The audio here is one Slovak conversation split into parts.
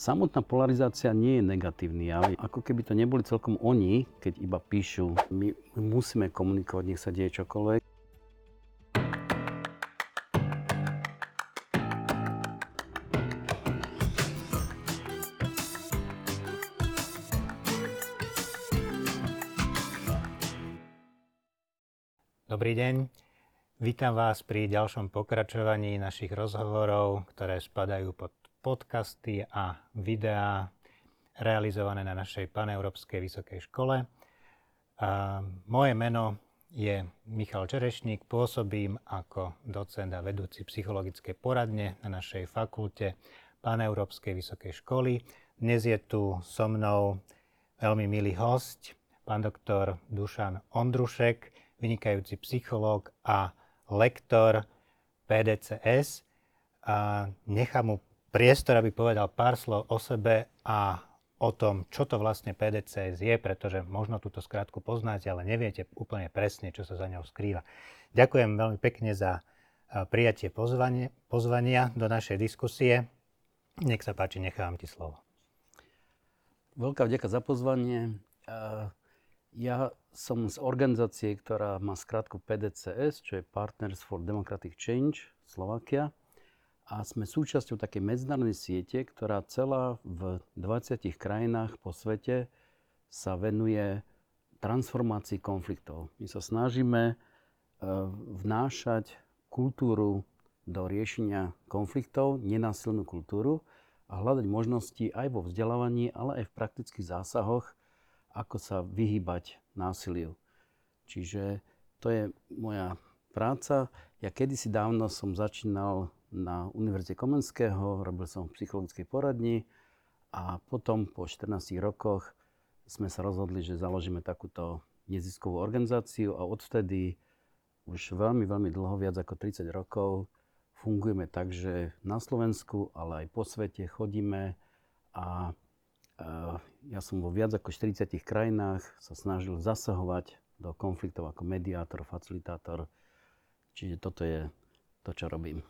Samotná polarizácia nie je negatívny jav. Ako keby to neboli celkom oni, keď iba píšu. My musíme komunikovať, nech sa deje čokoľvek. Dobrý deň. Vítam vás pri ďalšom pokračovaní našich rozhovorov, ktoré spadajú pod podcasty a videá realizované na našej paneurópskej vysokej škole. A moje meno je Michal Čerešník, pôsobím ako docent a vedúci psychologickej poradne na našej fakulte Paneurópskej vysokej školy. Dnes je tu so mnou veľmi milý host, pán doktor Dušan Ondrušek, vynikajúci psychológ a lektor PDCS. A nechám mu priestor, aby povedal pár slov o sebe a o tom, čo to vlastne PDCS je, pretože možno túto skrátku poznáte, ale neviete úplne presne, čo sa za ňou skrýva. Ďakujem veľmi pekne za prijatie pozvanie, pozvania do našej diskusie. Nech sa páči, nechávam ti slovo. Veľká vďaka za pozvanie. Ja som z organizácie, ktorá má skrátku PDCS, čo je Partners for Democratic Change Slovakia a sme súčasťou takej medzinárodnej siete, ktorá celá v 20 krajinách po svete sa venuje transformácii konfliktov. My sa snažíme e, vnášať kultúru do riešenia konfliktov, nenásilnú kultúru a hľadať možnosti aj vo vzdelávaní, ale aj v praktických zásahoch, ako sa vyhýbať násiliu. Čiže to je moja práca. Ja kedysi dávno som začínal na Univerzite Komenského, robil som v psychologickej poradni a potom po 14 rokoch sme sa rozhodli, že založíme takúto neziskovú organizáciu a odvtedy už veľmi, veľmi dlho, viac ako 30 rokov, fungujeme tak, že na Slovensku, ale aj po svete chodíme a ja som vo viac ako 40 krajinách sa snažil zasahovať do konfliktov ako mediátor, facilitátor. Čiže toto je to, čo robím.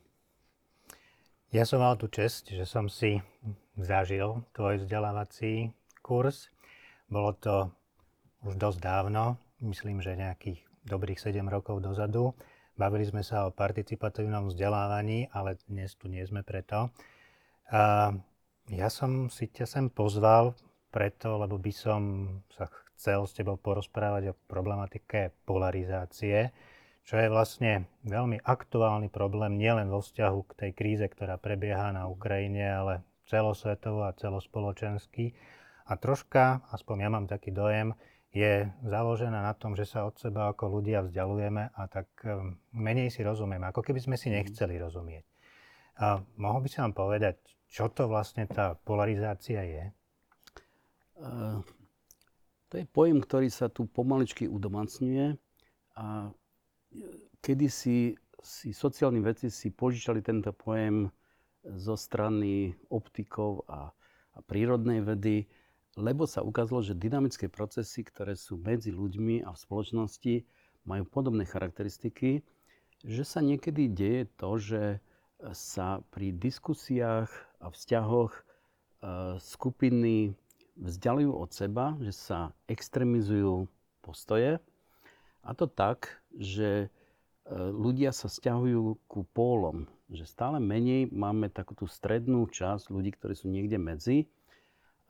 Ja som mal tú čest, že som si zažil tvoj vzdelávací kurz. Bolo to už dosť dávno, myslím, že nejakých dobrých 7 rokov dozadu. Bavili sme sa o participatívnom vzdelávaní, ale dnes tu nie sme preto. A ja som si ťa sem pozval preto, lebo by som sa chcel s tebou porozprávať o problematike polarizácie čo je vlastne veľmi aktuálny problém nielen vo vzťahu k tej kríze, ktorá prebieha na Ukrajine, ale celosvetovo a celospoločensky. A troška, aspoň ja mám taký dojem, je založená na tom, že sa od seba ako ľudia vzdialujeme a tak um, menej si rozumieme, ako keby sme si mhm. nechceli rozumieť. A mohol by si nám povedať, čo to vlastne tá polarizácia je? Uh, to je pojem, ktorý sa tu pomaličky udomacňuje a kedysi si sociálni veci si požičali tento pojem zo strany optikov a, a prírodnej vedy, lebo sa ukázalo, že dynamické procesy, ktoré sú medzi ľuďmi a v spoločnosti, majú podobné charakteristiky, že sa niekedy deje to, že sa pri diskusiách a vzťahoch e, skupiny vzdialujú od seba, že sa extremizujú postoje a to tak, že e, ľudia sa stiahujú ku pólom, že stále menej máme takú tú strednú časť ľudí, ktorí sú niekde medzi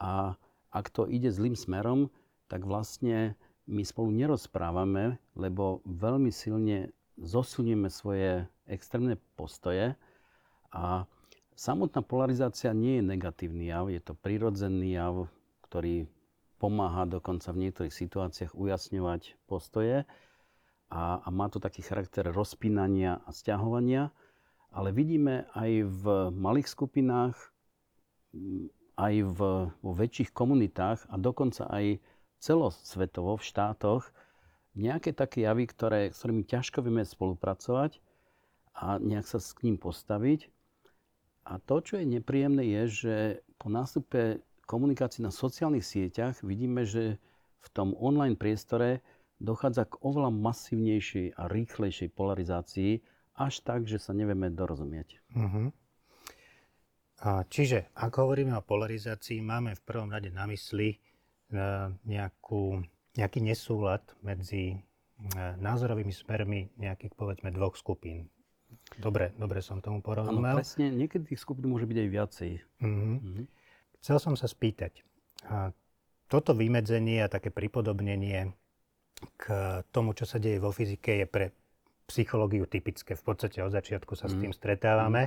a ak to ide zlým smerom, tak vlastne my spolu nerozprávame, lebo veľmi silne zosilníme svoje extrémne postoje a samotná polarizácia nie je negatívny jav, je to prirodzený jav, ktorý pomáha dokonca v niektorých situáciách ujasňovať postoje a, a má to taký charakter rozpínania a stiahovania. Ale vidíme aj v malých skupinách, aj v, vo väčších komunitách a dokonca aj celosvetovo v štátoch nejaké také javy, ktoré, s ktorými ťažko vieme spolupracovať a nejak sa k ním postaviť. A to, čo je nepríjemné, je, že po nástupe komunikácii na sociálnych sieťach vidíme, že v tom online priestore dochádza k oveľa masívnejšej a rýchlejšej polarizácii, až tak, že sa nevieme dorozumieť. Uh-huh. Čiže, ak hovoríme o polarizácii, máme v prvom rade na mysli e, nejakú, nejaký nesúlad medzi e, názorovými smermi nejakých, povedzme, dvoch skupín. Dobre, dobre som tomu porozumel. Áno, presne. Niekedy tých skupín môže byť aj viacej. Mm-hmm. Mm-hmm. Chcel som sa spýtať, a toto vymedzenie a také pripodobnenie k tomu, čo sa deje vo fyzike, je pre psychológiu typické. V podstate od začiatku sa mm. s mhm. tým stretávame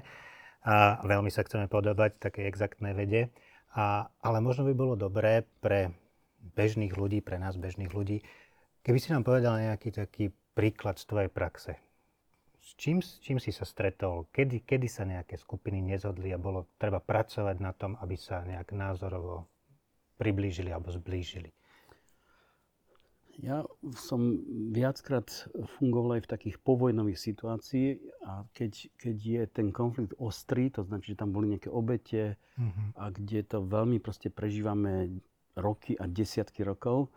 a veľmi sa chceme podobať takej exaktnej vede. A, ale možno by bolo dobré pre bežných ľudí, pre nás bežných ľudí, keby si nám povedal nejaký taký príklad z tvojej praxe. S čím, s čím si sa stretol? Kedy, kedy sa nejaké skupiny nezhodli a bolo treba pracovať na tom, aby sa nejak názorovo priblížili alebo zblížili? Ja som viackrát fungoval aj v takých povojnových situácií a keď, keď je ten konflikt ostrý, to znamená, že tam boli nejaké obete uh-huh. a kde to veľmi proste prežívame roky a desiatky rokov,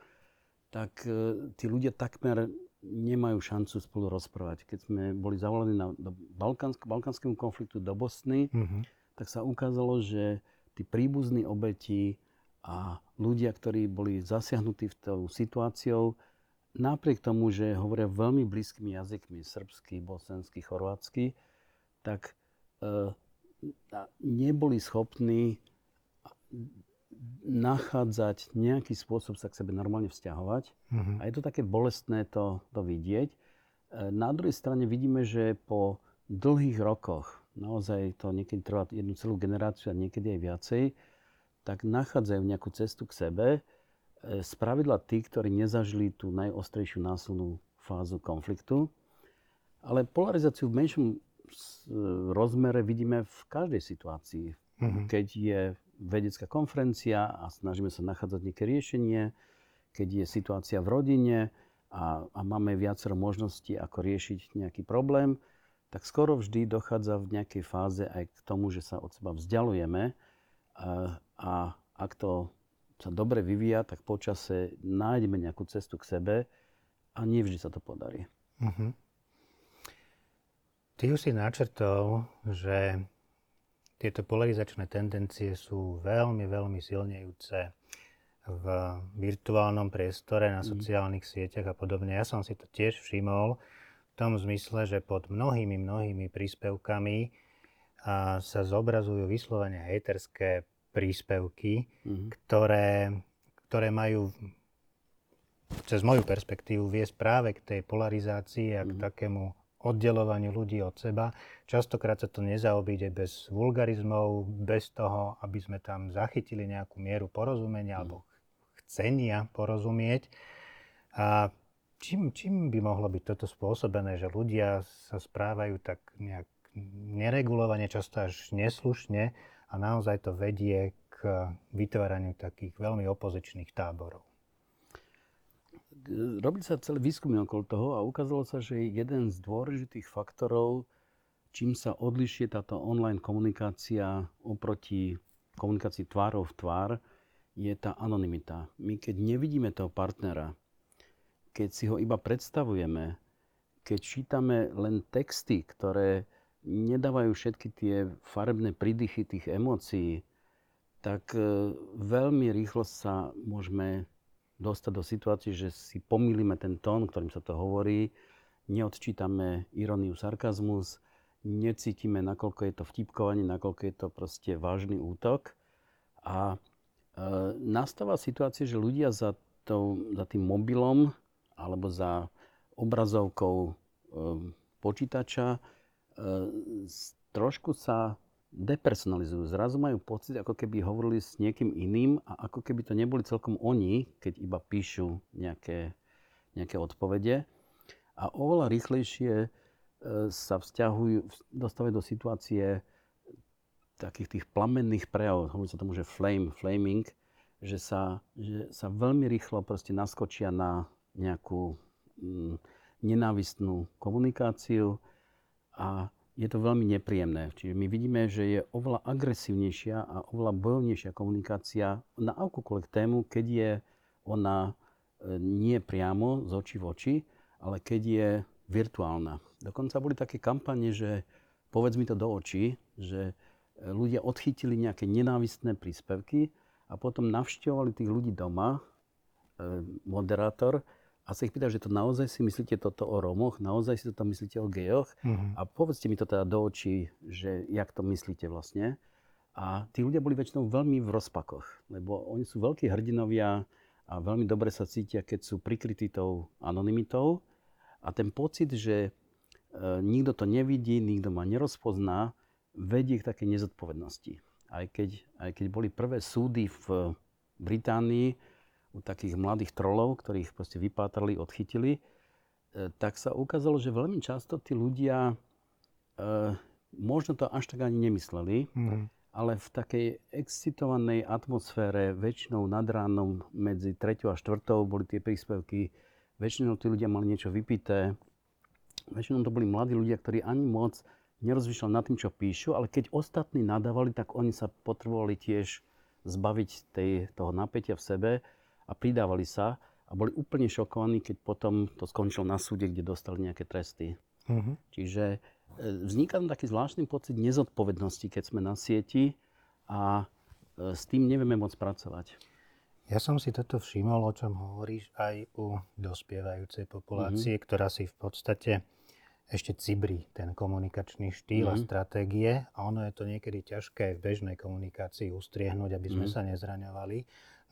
tak uh, tí ľudia takmer nemajú šancu spolu rozprávať. Keď sme boli zavolení na, do balkánsk, balkánskému konfliktu do Bosny, uh-huh. tak sa ukázalo, že tí príbuzní obeti a ľudia, ktorí boli zasiahnutí v tou situáciou, napriek tomu, že hovoria veľmi blízkymi jazykmi, srbsky, bosenský, chorvátsky, tak e, neboli schopní nachádzať nejaký spôsob sa k sebe normálne vzťahovať. Uh-huh. A je to také bolestné to, to vidieť. E, na druhej strane vidíme, že po dlhých rokoch, naozaj to niekedy trvá jednu celú generáciu a niekedy aj viacej, tak nachádzajú nejakú cestu k sebe. Spravidla e, tí, ktorí nezažili tú najostrejšiu násilnú fázu konfliktu. Ale polarizáciu v menšom e, rozmere vidíme v každej situácii. Uh-huh. Keď je vedecká konferencia a snažíme sa nachádzať nejaké riešenie, keď je situácia v rodine a, a máme viacero možností, ako riešiť nejaký problém, tak skoro vždy dochádza v nejakej fáze aj k tomu, že sa od seba vzdialujeme a, a ak to sa dobre vyvíja, tak počase nájdeme nejakú cestu k sebe a nie vždy sa to podarí. Uh-huh. Ty už si načrtol, že tieto polarizačné tendencie sú veľmi, veľmi silnejúce v virtuálnom priestore, na mhm. sociálnych sieťach a podobne. Ja som si to tiež všimol v tom zmysle, že pod mnohými, mnohými príspevkami sa zobrazujú vyslovene hejterské príspevky, mm-hmm. ktoré, ktoré majú cez moju perspektívu viesť práve k tej polarizácii a k mm-hmm. takému oddelovaniu ľudí od seba. Častokrát sa to nezaobíde bez vulgarizmov, bez toho, aby sme tam zachytili nejakú mieru porozumenia mm. alebo chcenia porozumieť. A čím, čím by mohlo byť toto spôsobené, že ľudia sa správajú tak nejak neregulovane, často až neslušne a naozaj to vedie k vytváraniu takých veľmi opozičných táborov? robili sa celé výskumy okolo toho a ukázalo sa, že jeden z dôležitých faktorov, čím sa odlišuje táto online komunikácia oproti komunikácii tvárov v tvár, je tá anonymita. My keď nevidíme toho partnera, keď si ho iba predstavujeme, keď čítame len texty, ktoré nedávajú všetky tie farebné prídychy tých emócií, tak e, veľmi rýchlo sa môžeme dostať do situácie, že si pomýlime ten tón, ktorým sa to hovorí, neodčítame iróniu, sarkazmus, necítime, nakoľko je to vtipkovanie, nakoľko je to proste vážny útok. A e, nastáva situácia, že ľudia za, to, za tým mobilom alebo za obrazovkou e, počítača trošku sa depersonalizujú. Zrazu majú pocit, ako keby hovorili s niekým iným a ako keby to neboli celkom oni, keď iba píšu nejaké, nejaké odpovede. A oveľa rýchlejšie e, sa vzťahujú, dostávajú do situácie takých tých plamenných prejavov, hovorí sa tomu, že flame, flaming, že sa, že sa veľmi rýchlo proste naskočia na nejakú mm, nenávistnú komunikáciu a je to veľmi nepríjemné. Čiže my vidíme, že je oveľa agresívnejšia a oveľa bojovnejšia komunikácia na akúkoľvek tému, keď je ona e, nie priamo z očí v oči, ale keď je virtuálna. Dokonca boli také kampane, že povedz mi to do očí, že ľudia odchytili nejaké nenávistné príspevky a potom navštevovali tých ľudí doma, e, moderátor, a sa ich pýta, že to naozaj si myslíte toto o Rómoch, naozaj si to myslíte o gejoch mm-hmm. a povedzte mi to teda do očí, že jak to myslíte vlastne. A tí ľudia boli väčšinou veľmi v rozpakoch, lebo oni sú veľkí hrdinovia a veľmi dobre sa cítia, keď sú prikrytí tou anonymitou. A ten pocit, že e, nikto to nevidí, nikto ma nerozpozná, vedie k takej nezodpovednosti. Aj keď, aj keď boli prvé súdy v Británii u takých mladých trolov, ktorých proste vypátrali, odchytili, e, tak sa ukázalo, že veľmi často tí ľudia e, možno to až tak ani nemysleli, mm-hmm. ale v takej excitovanej atmosfére, väčšinou nad ránom medzi 3. a 4. boli tie príspevky, väčšinou tí ľudia mali niečo vypité, väčšinou to boli mladí ľudia, ktorí ani moc nerozmýšľal nad tým, čo píšu, ale keď ostatní nadávali, tak oni sa potrebovali tiež zbaviť tej, toho napätia v sebe a pridávali sa a boli úplne šokovaní, keď potom to skončilo na súde, kde dostali nejaké tresty. Uh-huh. Čiže e, vzniká tam taký zvláštny pocit nezodpovednosti, keď sme na sieti a e, s tým nevieme moc pracovať. Ja som si toto všimol, o čom hovoríš, aj u dospievajúcej populácie, uh-huh. ktorá si v podstate ešte cibri ten komunikačný štýl mm-hmm. a mhm. stratégie a ono je to niekedy ťažké aj v bežnej komunikácii ustriehnúť, aby sme mm-hmm. sa nezraňovali.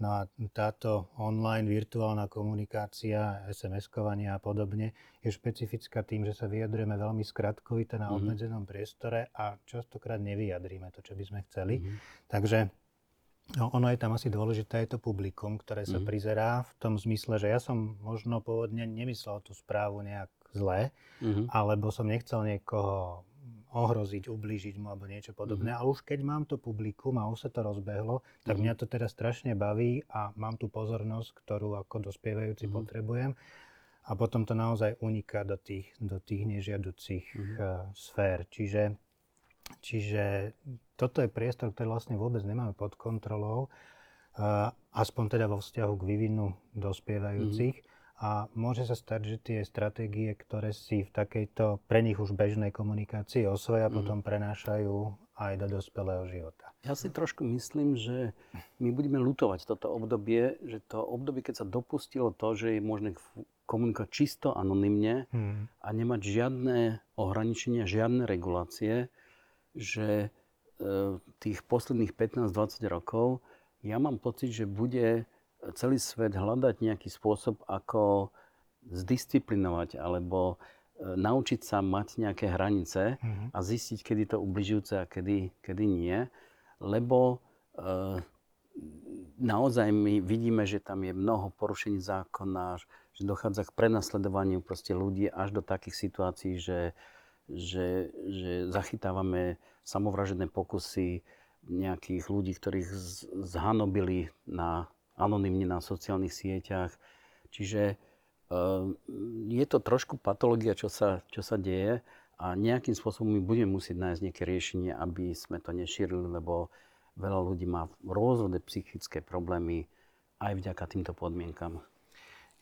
No a táto online virtuálna komunikácia, SMS-kovanie a podobne je špecifická tým, že sa vyjadrujeme veľmi skratkovite na mm-hmm. obmedzenom priestore a častokrát nevyjadríme to, čo by sme chceli. Mm-hmm. Takže no, ono je tam asi dôležité, je to publikum, ktoré sa mm-hmm. prizerá v tom zmysle, že ja som možno pôvodne nemyslel tú správu nejak zlé, mm-hmm. alebo som nechcel niekoho ohroziť, ublížiť mu alebo niečo podobné. Mm-hmm. Ale už keď mám to publikum a už sa to rozbehlo, tak mm-hmm. mňa to teraz strašne baví a mám tú pozornosť, ktorú ako dospievajúci mm-hmm. potrebujem. A potom to naozaj uniká do tých, do tých nežiaducich mm-hmm. uh, sfér. Čiže, čiže toto je priestor, ktorý vlastne vôbec nemáme pod kontrolou, uh, aspoň teda vo vzťahu k vývinu dospievajúcich. Mm-hmm a môže sa stať, že tie stratégie, ktoré si v takejto pre nich už bežnej komunikácii osvoja, mm. potom prenášajú aj do dospelého života. Ja si trošku myslím, že my budeme lutovať toto obdobie, že to obdobie, keď sa dopustilo to, že je možné komunikovať čisto anonymne mm. a nemať žiadne ohraničenia, žiadne regulácie, že e, tých posledných 15-20 rokov ja mám pocit, že bude celý svet hľadať nejaký spôsob, ako zdisciplinovať alebo e, naučiť sa mať nejaké hranice mm-hmm. a zistiť, kedy to ubližujúce a kedy, kedy nie. Lebo e, naozaj my vidíme, že tam je mnoho porušení zákona, že dochádza k prenasledovaniu proste ľudí až do takých situácií, že, že, že zachytávame samovražené pokusy nejakých ľudí, ktorých zhanobili na anonymne na sociálnych sieťach. Čiže uh, je to trošku patológia, čo sa, čo sa deje a nejakým spôsobom my budeme musieť nájsť nejaké riešenie, aby sme to nešírili, lebo veľa ľudí má rôzne psychické problémy aj vďaka týmto podmienkam.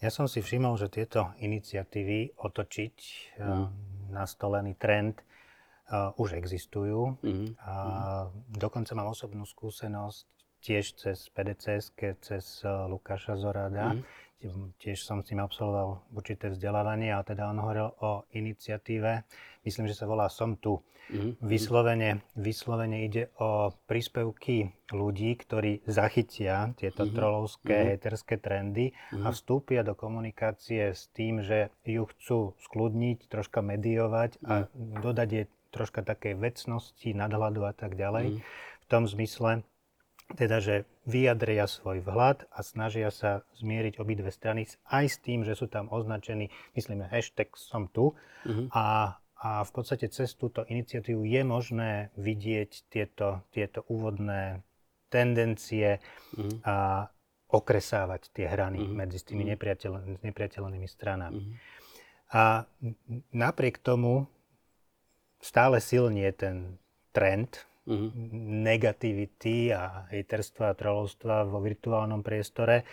Ja som si všimol, že tieto iniciatívy otočiť mm. nastolený trend uh, už existujú. Mm. A dokonca mám osobnú skúsenosť tiež cez PDCS, cez eh, Lukáša Zorada. Mm. Tiež som s tým absolvoval určité vzdelávanie a teda on hovoril o iniciatíve, myslím, že sa volá Som tu. Mm. Vyslovene, vyslovene ide o príspevky ľudí, ktorí zachytia tieto mm. trolovské, mm. heterské trendy mm. a vstúpia do komunikácie s tým, že ju chcú skľudniť, troška mediovať a mm. dodať je troška takej vecnosti, nadhľadu a tak ďalej. Mm. V tom zmysle, teda, že vyjadria svoj vhľad a snažia sa zmieriť obidve strany aj s tým, že sú tam označení, myslíme, hashtag som tu uh-huh. a, a v podstate cez túto iniciatívu je možné vidieť tieto, tieto úvodné tendencie uh-huh. a okresávať tie hrany uh-huh. medzi tými nepriateľ, nepriateľnými stranami. Uh-huh. A napriek tomu stále silnie ten trend uh-huh. negativity a hejterstva a trolovstva vo virtuálnom priestore.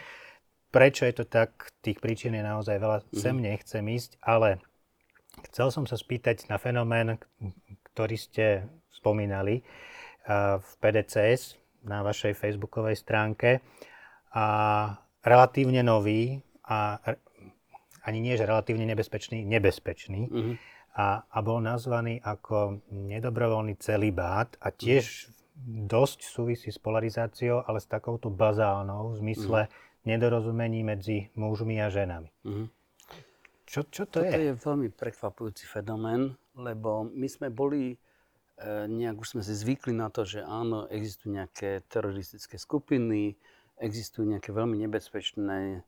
Prečo je to tak? Tých príčin je naozaj veľa. Uh-huh. Sem nechcem ísť, ale chcel som sa spýtať na fenomén, ktorý ste spomínali. v PDCS na vašej facebookovej stránke a relatívne nový a ani nie, že relatívne nebezpečný, nebezpečný. Uh-huh. A, a bol nazvaný ako nedobrovoľný celibát a tiež dosť súvisí s polarizáciou, ale s takouto bazálnou v zmysle uh-huh. nedorozumení medzi mužmi a ženami. Uh-huh. Čo, čo to Toto je? je veľmi prekvapujúci fenomén, lebo my sme boli E, nejak už sme si zvykli na to, že áno, existujú nejaké teroristické skupiny, existujú nejaké veľmi nebezpečné e,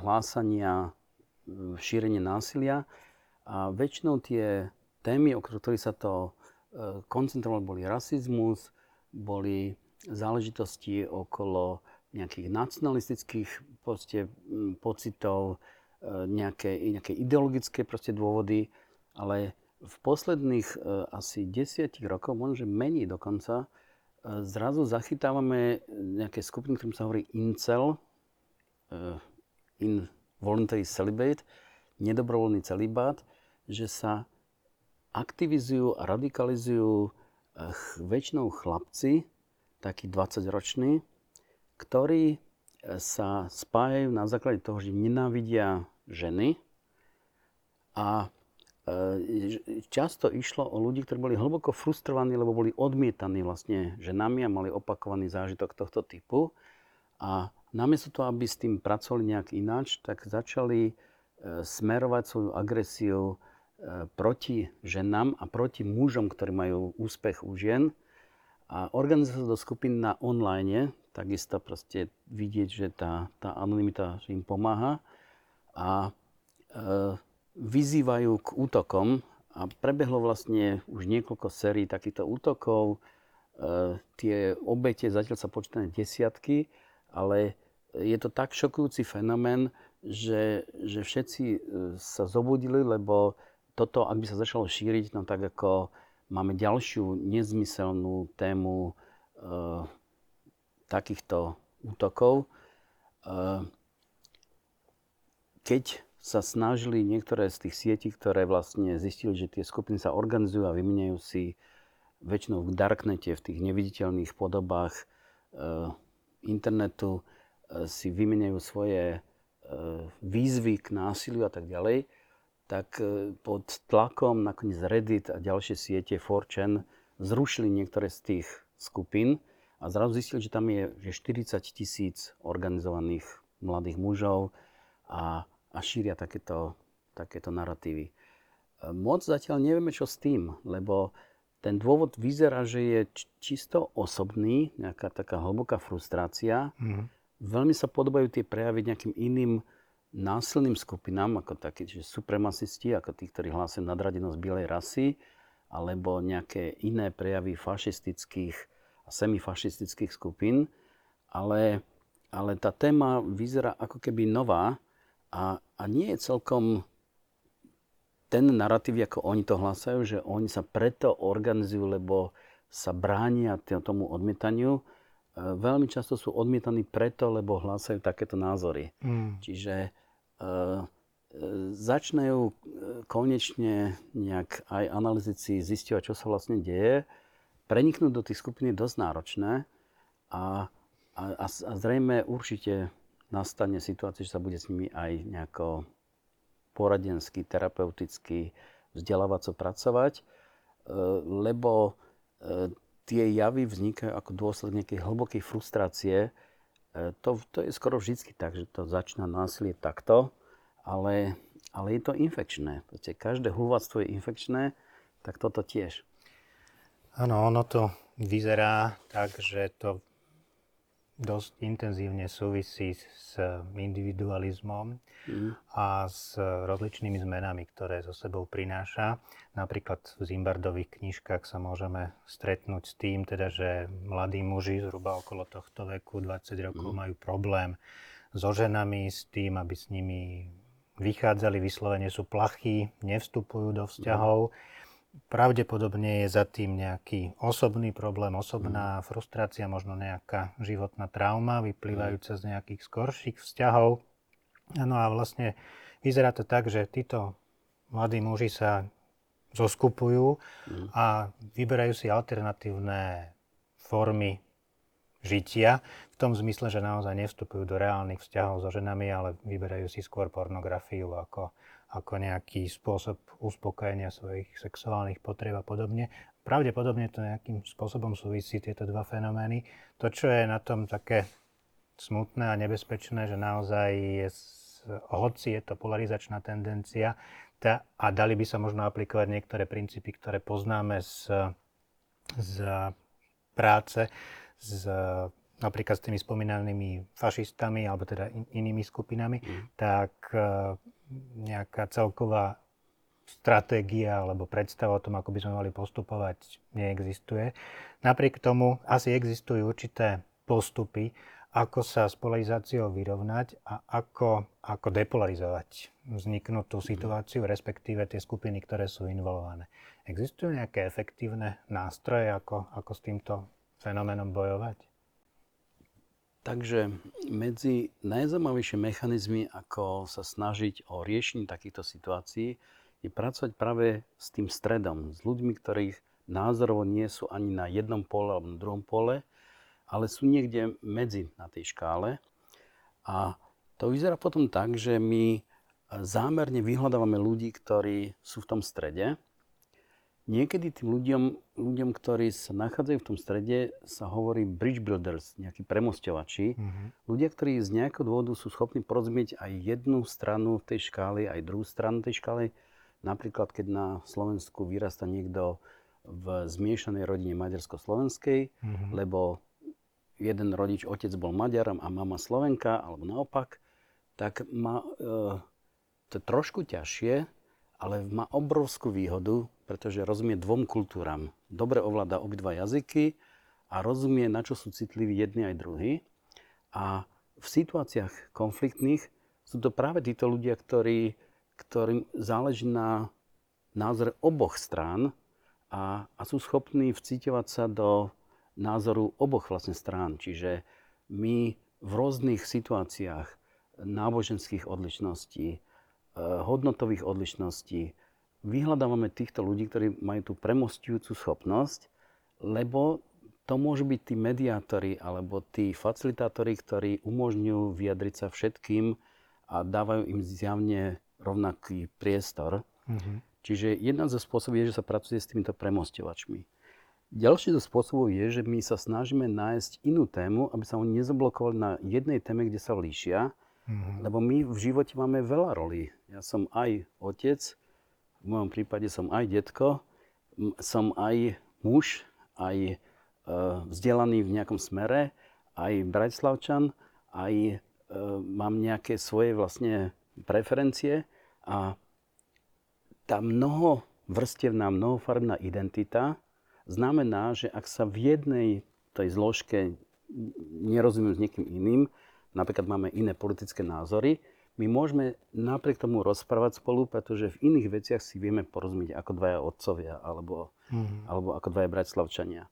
hlásania, šírenie násilia a väčšinou tie témy, o ktorých sa to koncentrovalo, boli rasizmus, boli záležitosti okolo nejakých nacionalistických proste, pocitov, nejaké, nejaké ideologické proste dôvody, ale v posledných e, asi desiatich rokov, možno že menej dokonca, e, zrazu zachytávame nejaké skupiny, ktorým sa hovorí incel, e, involuntary celibate, nedobrovoľný celibát, že sa aktivizujú a radikalizujú väčšinou chlapci, takí 20-roční, ktorí sa spájajú na základe toho, že nenávidia ženy a E, často išlo o ľudí, ktorí boli hlboko frustrovaní, lebo boli odmietaní vlastne ženami a mali opakovaný zážitok tohto typu. A namiesto toho, aby s tým pracovali nejak ináč, tak začali e, smerovať svoju agresiu proti ženám a proti mužom, ktorí majú úspech u žien. A organizovať do skupín na online, takisto proste vidieť, že tá, tá anonimita im pomáha. A e, vyzývajú k útokom a prebehlo vlastne už niekoľko sérií takýchto útokov. E, tie obete zatiaľ sa počítajú desiatky, ale je to tak šokujúci fenomén, že, že všetci e, sa zobudili, lebo toto, ak by sa začalo šíriť, no tak ako máme ďalšiu nezmyselnú tému e, takýchto útokov. E, keď sa snažili niektoré z tých sietí, ktoré vlastne zistili, že tie skupiny sa organizujú a vymieňajú si väčšinou v darknete, v tých neviditeľných podobách e, internetu, e, si vymieňajú svoje e, výzvy k násiliu a tak ďalej, tak e, pod tlakom nakoniec Reddit a ďalšie siete 4chan zrušili niektoré z tých skupín a zrazu zistili, že tam je že 40 tisíc organizovaných mladých mužov a a šíria takéto, takéto narratívy. E, moc zatiaľ nevieme, čo s tým, lebo ten dôvod vyzerá, že je čisto osobný, nejaká taká hlboká frustrácia. Mm. Veľmi sa podobajú tie prejavy nejakým iným násilným skupinám, ako takí, že supremasisti, ako tí, ktorí hlásia nadradenosť bielej rasy, alebo nejaké iné prejavy fašistických a semifašistických skupín. Ale, ale tá téma vyzerá ako keby nová a, a nie je celkom ten narratív, ako oni to hlásajú, že oni sa preto organizujú, lebo sa bránia tomu odmietaniu. E, veľmi často sú odmietaní preto, lebo hlásajú takéto názory. Mm. Čiže začnú e, konečne nejak aj analytici zistovať, čo sa vlastne deje. Preniknúť do tých skupín je dosť náročné a, a, a zrejme určite nastane situácia, že sa bude s nimi aj nejako poradensky, terapeuticky, vzdelávaco pracovať, e, lebo e, tie javy vznikajú ako dôsledok nejakej hlbokej frustrácie. E, to, to je skoro vždy tak, že to začína násilie takto, ale, ale je to infekčné. Proste každé hulváctvo je infekčné, tak toto tiež. Áno, ono to vyzerá tak, že to dosť intenzívne súvisí s individualizmom mm. a s rozličnými zmenami, ktoré so sebou prináša. Napríklad v Zimbardových knižkách sa môžeme stretnúť s tým, teda, že mladí muži zhruba okolo tohto veku, 20 rokov, mm. majú problém so ženami, s tým, aby s nimi vychádzali, vyslovene sú plachí, nevstupujú do vzťahov. Mm pravdepodobne je za tým nejaký osobný problém, osobná mm. frustrácia, možno nejaká životná trauma vyplývajúca z nejakých skorších vzťahov. No a vlastne vyzerá to tak, že títo mladí muži sa zoskupujú mm. a vyberajú si alternatívne formy žitia, v tom zmysle, že naozaj nevstupujú do reálnych vzťahov so ženami, ale vyberajú si skôr pornografiu ako, ako nejaký spôsob uspokojenia svojich sexuálnych potrieb a podobne. Pravdepodobne to nejakým spôsobom súvisí tieto dva fenomény. To, čo je na tom také smutné a nebezpečné, že naozaj je, hoci je to polarizačná tendencia, tá, a dali by sa možno aplikovať niektoré princípy, ktoré poznáme z, z práce, z, napríklad s tými spomínanými fašistami alebo teda in, inými skupinami, mm. tak uh, nejaká celková stratégia alebo predstava o tom, ako by sme mali postupovať, neexistuje. Napriek tomu asi existujú určité postupy, ako sa s polarizáciou vyrovnať a ako, ako depolarizovať vzniknutú situáciu, respektíve tie skupiny, ktoré sú involované. Existujú nejaké efektívne nástroje, ako, ako s týmto fenoménom bojovať? Takže medzi najzaujímavejšie mechanizmy, ako sa snažiť o riešenie takýchto situácií, je pracovať práve s tým stredom, s ľuďmi, ktorých názorovo nie sú ani na jednom pole alebo na druhom pole, ale sú niekde medzi na tej škále. A to vyzerá potom tak, že my zámerne vyhľadávame ľudí, ktorí sú v tom strede. Niekedy tým ľuďom, ľuďom ktorí sa nachádzajú v tom strede, sa hovorí bridge builders, nejakí premostovači. Mm-hmm. Ľudia, ktorí z nejakého dôvodu sú schopní porozumieť aj jednu stranu tej škály, aj druhú stranu tej škály. Napríklad, keď na Slovensku vyrasta niekto v zmiešanej rodine maďarsko-slovenskej, mm-hmm. lebo jeden rodič, otec bol Maďarom a mama Slovenka, alebo naopak, tak má e, to trošku ťažšie, ale má obrovskú výhodu, pretože rozumie dvom kultúram. Dobre ovláda obidva jazyky a rozumie, na čo sú citliví jedni aj druhí. A v situáciách konfliktných sú to práve títo ľudia, ktorí, ktorým záleží na názor oboch strán a, a sú schopní vcíťovať sa do názoru oboch vlastne strán. Čiže my v rôznych situáciách náboženských odlišností, eh, hodnotových odlišností vyhľadávame týchto ľudí, ktorí majú tú premostujúcu schopnosť, lebo to môžu byť tí mediátori alebo tí facilitátori, ktorí umožňujú vyjadriť sa všetkým a dávajú im zjavne rovnaký priestor. Mm-hmm. Čiže jedna zo spôsobov je, že sa pracuje s týmito premostovačmi. Ďalší zo spôsobov je, že my sa snažíme nájsť inú tému, aby sa oni nezablokovali na jednej téme, kde sa líšia, mm-hmm. lebo my v živote máme veľa rolí. Ja som aj otec, v mojom prípade som aj detko, som aj muž, aj e, vzdelaný v nejakom smere, aj bratislavčan, aj e, mám nejaké svoje vlastne preferencie a tá mnoho vrstevná, mnohofarebná identita znamená, že ak sa v jednej tej zložke nerozumiem s niekým iným, napríklad máme iné politické názory, my môžeme napriek tomu rozprávať spolu, pretože v iných veciach si vieme porozumieť ako dvaja otcovia alebo, mm-hmm. alebo ako dvaja bratislavčania.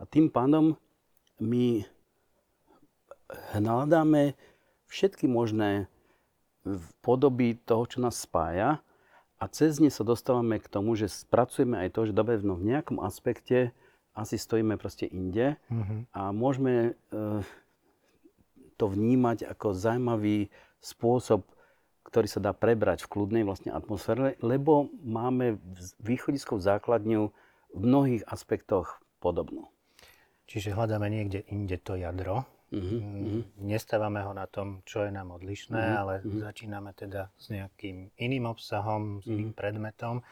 A tým pádom my hľadáme všetky možné podoby toho, čo nás spája a cez ne sa dostávame k tomu, že spracujeme aj to, že dobre, no v nejakom aspekte asi stojíme proste inde mm-hmm. a môžeme e, to vnímať ako zaujímavý spôsob, ktorý sa dá prebrať v kľudnej vlastne atmosfére, lebo máme východiskovú základňu v mnohých aspektoch podobnú. Čiže hľadáme niekde inde to jadro, Mm-hmm. Nestávame ho na tom, čo je nám odlišné, mm-hmm. ale mm-hmm. začíname teda s nejakým iným obsahom, s iným mm-hmm. predmetom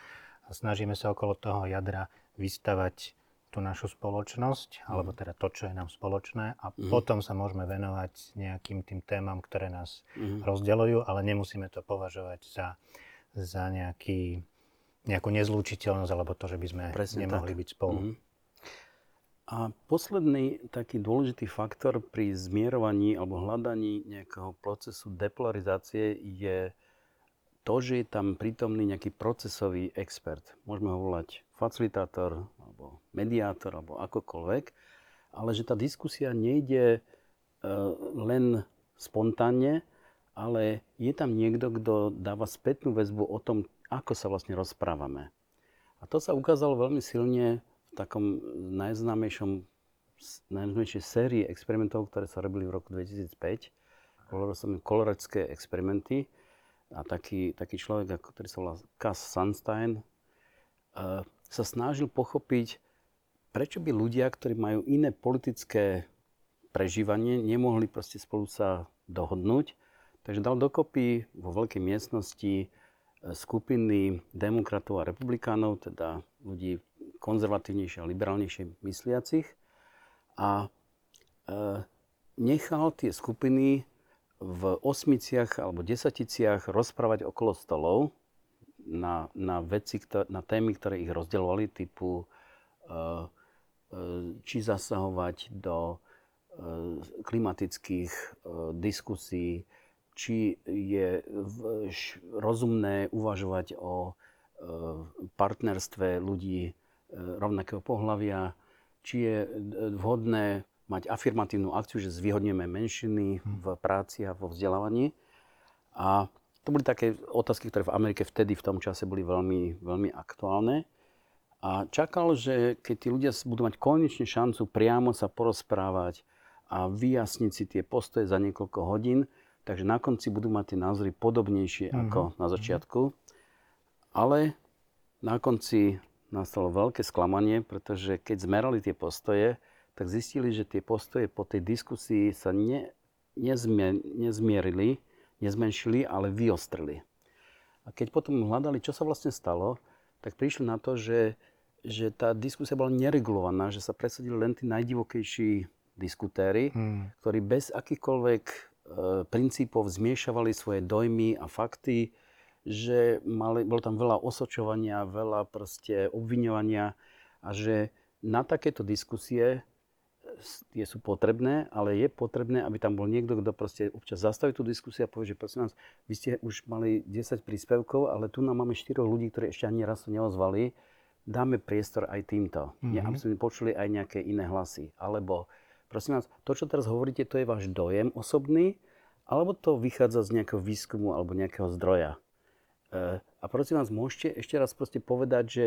a snažíme sa okolo toho jadra vystavať tú našu spoločnosť, alebo teda to, čo je nám spoločné a mm-hmm. potom sa môžeme venovať nejakým tým témam, ktoré nás mm-hmm. rozdeľujú, ale nemusíme to považovať za, za nejaký, nejakú nezlúčiteľnosť alebo to, že by sme Presne nemohli tak. byť spolu. Mm-hmm. A posledný taký dôležitý faktor pri zmierovaní alebo hľadaní nejakého procesu depolarizácie je to, že je tam prítomný nejaký procesový expert. Môžeme ho volať facilitátor, alebo mediátor, alebo akokoľvek, ale že tá diskusia nejde e, len spontánne, ale je tam niekto, kto dáva spätnú väzbu o tom, ako sa vlastne rozprávame. A to sa ukázalo veľmi silne v takom najznámejšom najnovšej série experimentov, ktoré sa robili v roku 2005. Hovoril som koloračské experimenty a taký, taký človek, ktorý sa volá Cass Sunstein, uh, sa snažil pochopiť, prečo by ľudia, ktorí majú iné politické prežívanie, nemohli proste spolu sa dohodnúť. Takže dal dokopy vo veľkej miestnosti skupiny demokratov a republikánov, teda ľudí konzervatívnejšie a liberálnejšie mysliacich a e, nechal tie skupiny v osmiciach alebo desaticiach rozprávať okolo stolov na, na veci, na témy, ktoré ich rozdeľovali, typu e, e, či zasahovať do klimatických diskusí, či je rozumné uvažovať o partnerstve ľudí rovnakého pohľavia, či je vhodné mať afirmatívnu akciu, že zvýhodneme menšiny v práci a vo vzdelávaní. A to boli také otázky, ktoré v Amerike vtedy, v tom čase boli veľmi, veľmi aktuálne. A čakal, že keď tí ľudia budú mať konečne šancu priamo sa porozprávať a vyjasniť si tie postoje za niekoľko hodín, takže na konci budú mať tie názory podobnejšie mm-hmm. ako na začiatku. Ale na konci nastalo veľké sklamanie, pretože keď zmerali tie postoje, tak zistili, že tie postoje po tej diskusii sa ne, nezmier, nezmierili, nezmenšili, ale vyostrili. A keď potom hľadali, čo sa vlastne stalo, tak prišli na to, že, že tá diskusia bola neregulovaná, že sa presadili len tí najdivokejší diskutéry, hmm. ktorí bez akýchkoľvek e, princípov zmiešavali svoje dojmy a fakty, že mali, bolo tam veľa osočovania, veľa proste obviňovania a že na takéto diskusie tie sú potrebné, ale je potrebné, aby tam bol niekto, kto proste občas zastaví tú diskusiu a povie, že prosím vás, vy ste už mali 10 príspevkov, ale tu nám máme 4 ľudí, ktorí ešte ani raz to neozvali, dáme priestor aj týmto. Mm-hmm. Aby sme počuli aj nejaké iné hlasy. Alebo, prosím vás, to, čo teraz hovoríte, to je váš dojem osobný, alebo to vychádza z nejakého výskumu alebo nejakého zdroja. Eh, a prosím vás, môžete ešte raz proste povedať, že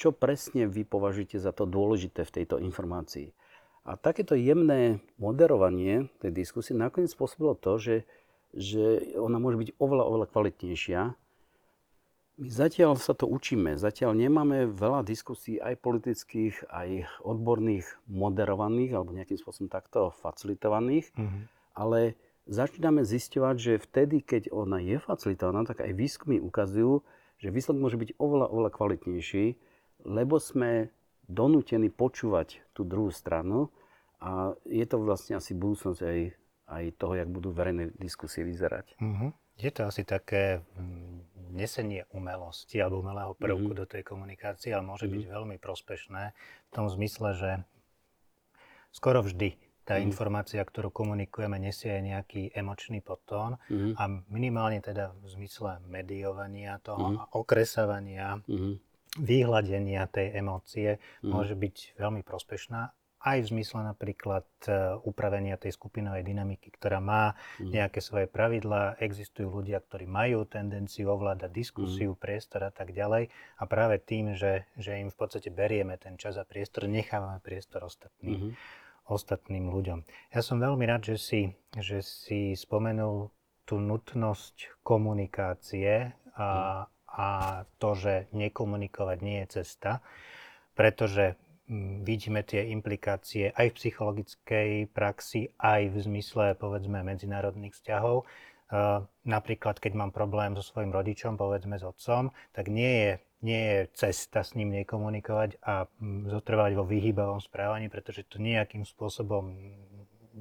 čo presne vy považujete za to dôležité v tejto informácii. A takéto jemné moderovanie tej diskusie nakoniec spôsobilo to, že, že ona môže byť oveľa, oveľa kvalitnejšia. My zatiaľ sa to učíme, zatiaľ nemáme veľa diskusí aj politických, aj odborných, moderovaných alebo nejakým spôsobom takto facilitovaných, mm-hmm. ale začíname zisťovať, že vtedy, keď ona je facilitovaná, tak aj výskumy ukazujú, že výsledok môže byť oveľa, oveľa kvalitnejší, lebo sme donútení počúvať tú druhú stranu a je to vlastne asi budúcnosť aj, aj toho, jak budú verejné diskusie vyzerať. Mm-hmm. Je to asi také mm, nesenie umelosti alebo umelého prvku mm-hmm. do tej komunikácie, ale môže mm-hmm. byť veľmi prospešné v tom zmysle, že skoro vždy tá mm. informácia, ktorú komunikujeme, nesie aj nejaký emočný potón mm. a minimálne teda v zmysle mediovania toho mm. a okresávania, mm. Vyhľadenia tej emócie mm. môže byť veľmi prospešná aj v zmysle napríklad e, upravenia tej skupinovej dynamiky, ktorá má mm. nejaké svoje pravidlá. Existujú ľudia, ktorí majú tendenciu ovládať diskusiu, mm. priestor a tak ďalej. A práve tým, že, že im v podstate berieme ten čas a priestor, nechávame priestor ostatným. Mm ostatným ľuďom. Ja som veľmi rád, že si, že si spomenul tú nutnosť komunikácie a, a to, že nekomunikovať nie je cesta, pretože mm, vidíme tie implikácie aj v psychologickej praxi, aj v zmysle, povedzme, medzinárodných vzťahov. Napríklad, keď mám problém so svojim rodičom, povedzme s otcom, tak nie je nie je cesta s ním nekomunikovať a mm, zotrvať vo vyhýbavom správaní, pretože to nejakým spôsobom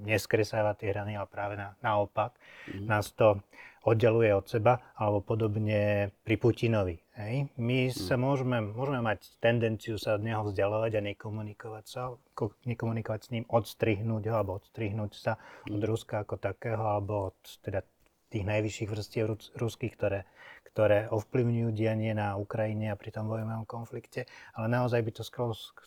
neskresáva tie hrany, ale práve na, naopak mm. nás to oddeluje od seba, alebo podobne pri Putinovi. Hej? My mm. sa môžeme, môžeme mať tendenciu sa od neho vzdialovať a nekomunikovať sa, nekomunikovať s ním, odstrihnúť ho, alebo odstrihnúť sa mm. od Ruska ako takého, alebo od teda tých najvyšších vrstiev ruských, ktoré, ktoré ovplyvňujú dianie na Ukrajine a pri tom vojovom konflikte, ale naozaj by to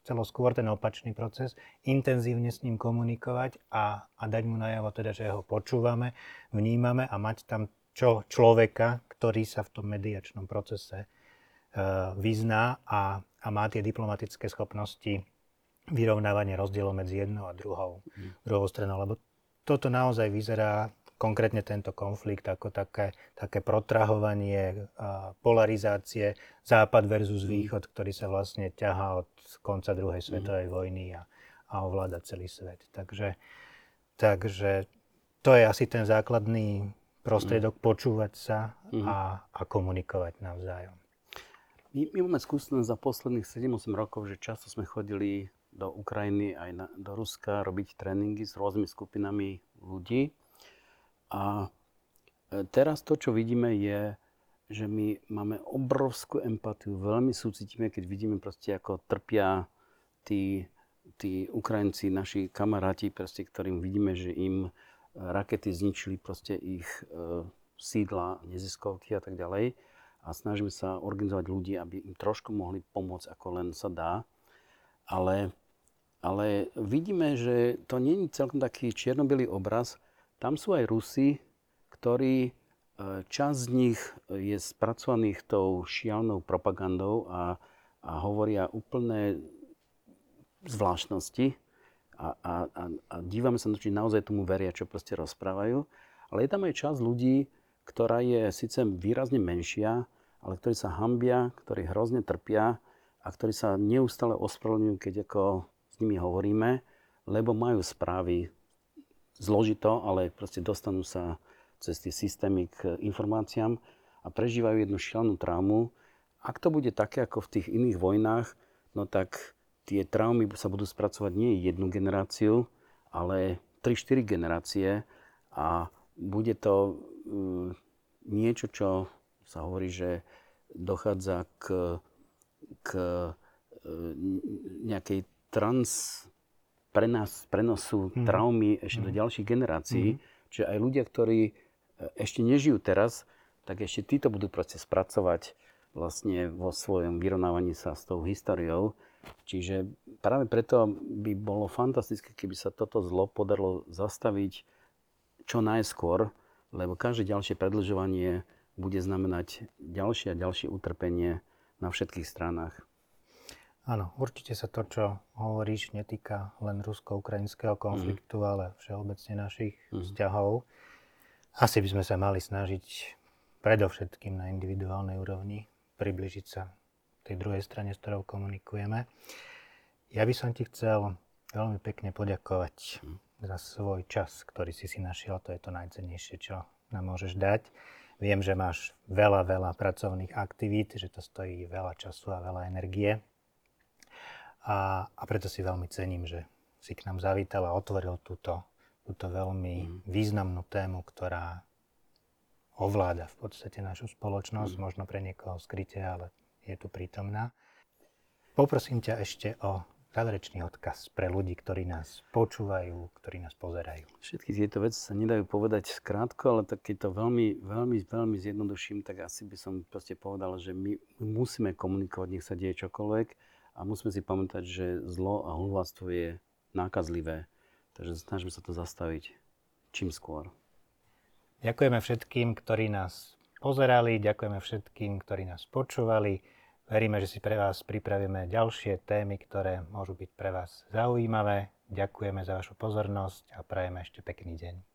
chcelo skôr ten opačný proces, intenzívne s ním komunikovať a, a dať mu najavo teda, že ho počúvame, vnímame a mať tam čo človeka, ktorý sa v tom mediačnom procese uh, vyzná a, a má tie diplomatické schopnosti vyrovnávanie rozdielov medzi jednou a druhou, mm. druhou stranou, lebo toto naozaj vyzerá konkrétne tento konflikt ako také, také protrahovanie, polarizácie západ versus mhm. východ, ktorý sa vlastne ťahá od konca druhej mhm. svetovej vojny a, a ovláda celý svet. Takže, takže to je asi ten základný prostriedok mm. počúvať sa mm. a, a komunikovať navzájom. My, my máme skúsenosť za posledných 7-8 rokov, že často sme chodili do Ukrajiny aj na, do Ruska robiť tréningy s rôznymi skupinami ľudí. A e, teraz to, čo vidíme, je, že my máme obrovskú empatiu, veľmi súcitíme, keď vidíme proste, ako trpia tí, tí Ukrajinci, naši kamaráti, proste, ktorým vidíme, že im rakety zničili proste ich e, sídla, neziskovky a tak ďalej. A snažíme sa organizovať ľudí, aby im trošku mohli pomôcť, ako len sa dá. Ale, ale vidíme, že to nie je celkom taký čiernobilý obraz. Tam sú aj Rusi, ktorí, e, časť z nich je spracovaných tou šialnou propagandou a, a hovoria úplné zvláštnosti a, a, a, a dívame sa, či naozaj tomu veria, čo proste rozprávajú. Ale je tam aj časť ľudí, ktorá je síce výrazne menšia, ale ktorí sa hambia, ktorí hrozne trpia a ktorí sa neustále ospravedlňujú, keď ako s nimi hovoríme, lebo majú správy zložito, ale proste dostanú sa cez tie systémy k informáciám a prežívajú jednu šialnú traumu. Ak to bude také ako v tých iných vojnách, no tak tie traumy sa budú spracovať nie jednu generáciu, ale 3-4 generácie a bude to um, niečo, čo sa hovorí, že dochádza k, k uh, nejakej trans prenos, prenosu mm. traumy ešte mm. do mhm. ďalších generácií. Mm. Čiže aj ľudia, ktorí e, ešte nežijú teraz, tak ešte títo budú proste spracovať vlastne vo svojom vyrovnávaní sa s tou históriou Čiže práve preto by bolo fantastické, keby sa toto zlo podarilo zastaviť čo najskôr, lebo každé ďalšie predlžovanie bude znamenať ďalšie a ďalšie utrpenie na všetkých stranách. Áno, určite sa to, čo hovoríš, netýka len rusko-ukrajinského konfliktu, mm. ale všeobecne našich mm. vzťahov. Asi by sme sa mali snažiť predovšetkým na individuálnej úrovni približiť sa tej druhej strane, s ktorou komunikujeme. Ja by som ti chcel veľmi pekne poďakovať za svoj čas, ktorý si si našiel. To je to najcennejšie, čo nám môžeš dať. Viem, že máš veľa, veľa pracovných aktivít, že to stojí veľa času a veľa energie. A, a preto si veľmi cením, že si k nám zavítal a otvoril túto, túto veľmi mm. významnú tému, ktorá ovláda v podstate našu spoločnosť, mm. možno pre niekoho skryte, ale je tu prítomná. Poprosím ťa ešte o záverečný odkaz pre ľudí, ktorí nás počúvajú, ktorí nás pozerajú. Všetky tieto veci sa nedajú povedať skrátko, ale tak keď to veľmi, veľmi, veľmi zjednoduším, tak asi by som proste povedal, že my musíme komunikovať, nech sa deje čokoľvek a musíme si pamätať, že zlo a hulváctvo je nákazlivé. Takže snažíme sa to zastaviť čím skôr. Ďakujeme všetkým, ktorí nás pozerali, ďakujeme všetkým, ktorí nás počúvali. Veríme, že si pre vás pripravíme ďalšie témy, ktoré môžu byť pre vás zaujímavé. Ďakujeme za vašu pozornosť a prajeme ešte pekný deň.